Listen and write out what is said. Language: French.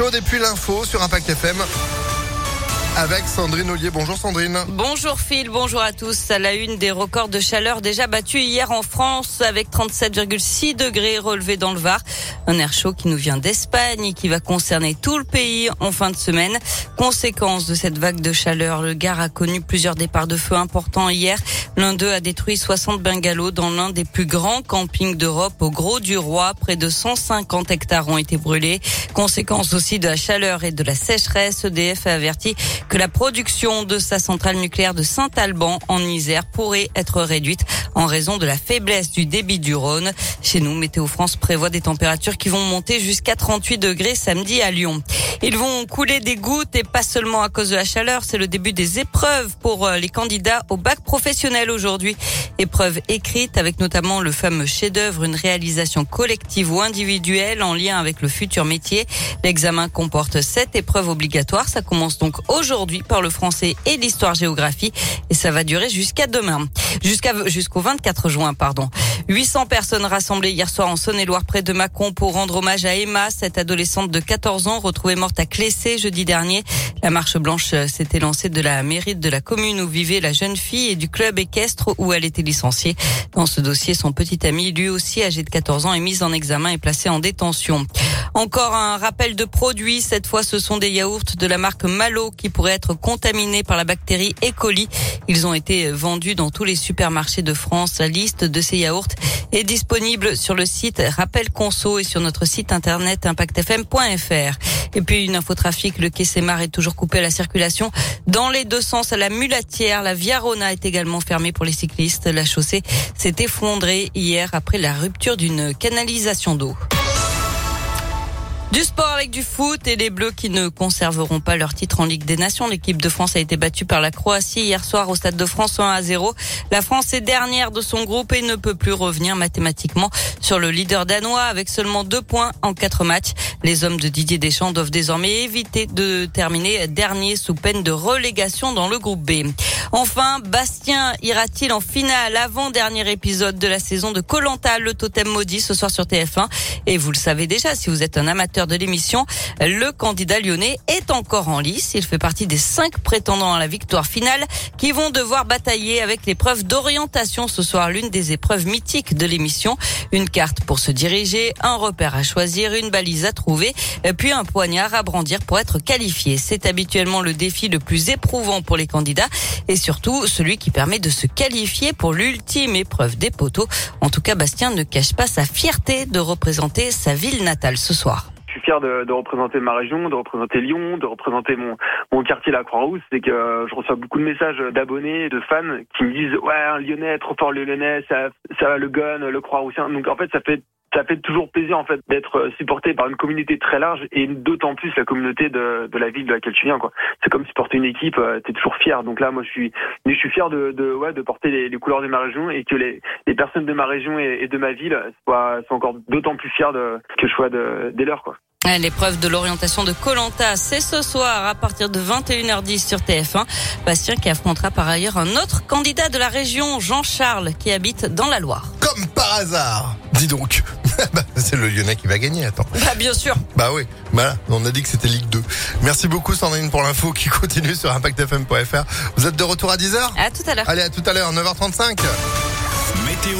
chaude et l'info sur Impact FM avec Sandrine Ollier. Bonjour Sandrine. Bonjour Phil, bonjour à tous. À la une des records de chaleur déjà battus hier en France avec 37,6 degrés relevés dans le Var. Un air chaud qui nous vient d'Espagne et qui va concerner tout le pays en fin de semaine. Conséquence de cette vague de chaleur, le Gard a connu plusieurs départs de feu importants hier. L'un d'eux a détruit 60 bungalows dans l'un des plus grands campings d'Europe au Gros du Roi. Près de 150 hectares ont été brûlés. Conséquence aussi de la chaleur et de la sécheresse, EDF a averti que la production de sa centrale nucléaire de Saint-Alban en Isère pourrait être réduite en raison de la faiblesse du débit du Rhône. Chez nous, Météo France prévoit des températures qui vont monter jusqu'à 38 degrés samedi à Lyon. Ils vont couler des gouttes et pas seulement à cause de la chaleur, c'est le début des épreuves pour euh, les candidats au bac professionnel aujourd'hui. Épreuve écrite avec notamment le fameux chef-d'œuvre, une réalisation collective ou individuelle en lien avec le futur métier. L'examen comporte sept épreuves obligatoires. Ça commence donc aujourd'hui par le français et l'histoire-géographie et ça va durer jusqu'à demain, jusqu'à jusqu'au 24 juin, pardon. 800 personnes rassemblées hier soir en Saône-et-Loire près de Mâcon pour rendre hommage à Emma, cette adolescente de 14 ans retrouvée morte à Clessé jeudi dernier. La marche blanche s'était lancée de la mairie de la commune où vivait la jeune fille et du club équestre où elle était licenciée. Dans ce dossier, son petit ami, lui aussi âgé de 14 ans, est mis en examen et placé en détention. Encore un rappel de produits. Cette fois, ce sont des yaourts de la marque Malo qui pourraient être contaminés par la bactérie E. coli. Ils ont été vendus dans tous les supermarchés de France. La liste de ces yaourts est disponible sur le site Rappel Conso et sur notre site internet impactfm.fr. Et puis une infotrafic, le quai Sémar est toujours coupé à la circulation dans les deux sens à la Mulatière. La Via Rona est également fermée pour les cyclistes. La chaussée s'est effondrée hier après la rupture d'une canalisation d'eau. Du sport avec du foot et les Bleus qui ne conserveront pas leur titre en Ligue des Nations. L'équipe de France a été battue par la Croatie hier soir au Stade de France 1 à 0. La France est dernière de son groupe et ne peut plus revenir mathématiquement sur le leader danois avec seulement deux points en quatre matchs. Les hommes de Didier Deschamps doivent désormais éviter de terminer dernier sous peine de relégation dans le groupe B. Enfin, Bastien ira-t-il en finale avant-dernier épisode de la saison de Colanta, le totem maudit ce soir sur TF1 Et vous le savez déjà, si vous êtes un amateur de l'émission, le candidat lyonnais est encore en lice. Il fait partie des cinq prétendants à la victoire finale qui vont devoir batailler avec l'épreuve d'orientation ce soir, l'une des épreuves mythiques de l'émission. Une carte pour se diriger, un repère à choisir, une balise à trouver, puis un poignard à brandir pour être qualifié. C'est habituellement le défi le plus éprouvant pour les candidats et surtout celui qui permet de se qualifier pour l'ultime épreuve des poteaux. En tout cas, Bastien ne cache pas sa fierté de représenter sa ville natale ce soir suis fier de, représenter ma région, de représenter Lyon, de représenter mon, mon quartier, la Croix-Rousse. C'est que euh, je reçois beaucoup de messages d'abonnés, de fans qui me disent ouais un Lyonnais, trop fort Lyonnais, ça, ça le gun, le Croix-Roussien. Donc en fait ça fait ça fait toujours plaisir en fait d'être euh, supporté par une communauté très large et d'autant plus la communauté de, de la ville de laquelle tu viens quoi. C'est comme supporter une équipe, euh, t'es toujours fier. Donc là moi je suis je suis fier de, de ouais de porter les, les, couleurs de ma région et que les, les personnes de ma région et, et de ma ville soient, soient encore d'autant plus fiers de que je sois de, des leurs quoi. L'épreuve de l'orientation de Colanta, c'est ce soir à partir de 21h10 sur TF1. Bastien qui affrontera par ailleurs un autre candidat de la région, Jean-Charles, qui habite dans la Loire. Comme par hasard. Dis donc. Bah, c'est le Lyonnais qui va gagner, attends. Bah, bien sûr. Bah oui, voilà, on a dit que c'était Ligue 2. Merci beaucoup Sandrine pour l'info qui continue sur impactfm.fr. Vous êtes de retour à 10h À tout à l'heure. Allez, à tout à l'heure, 9h35. Météo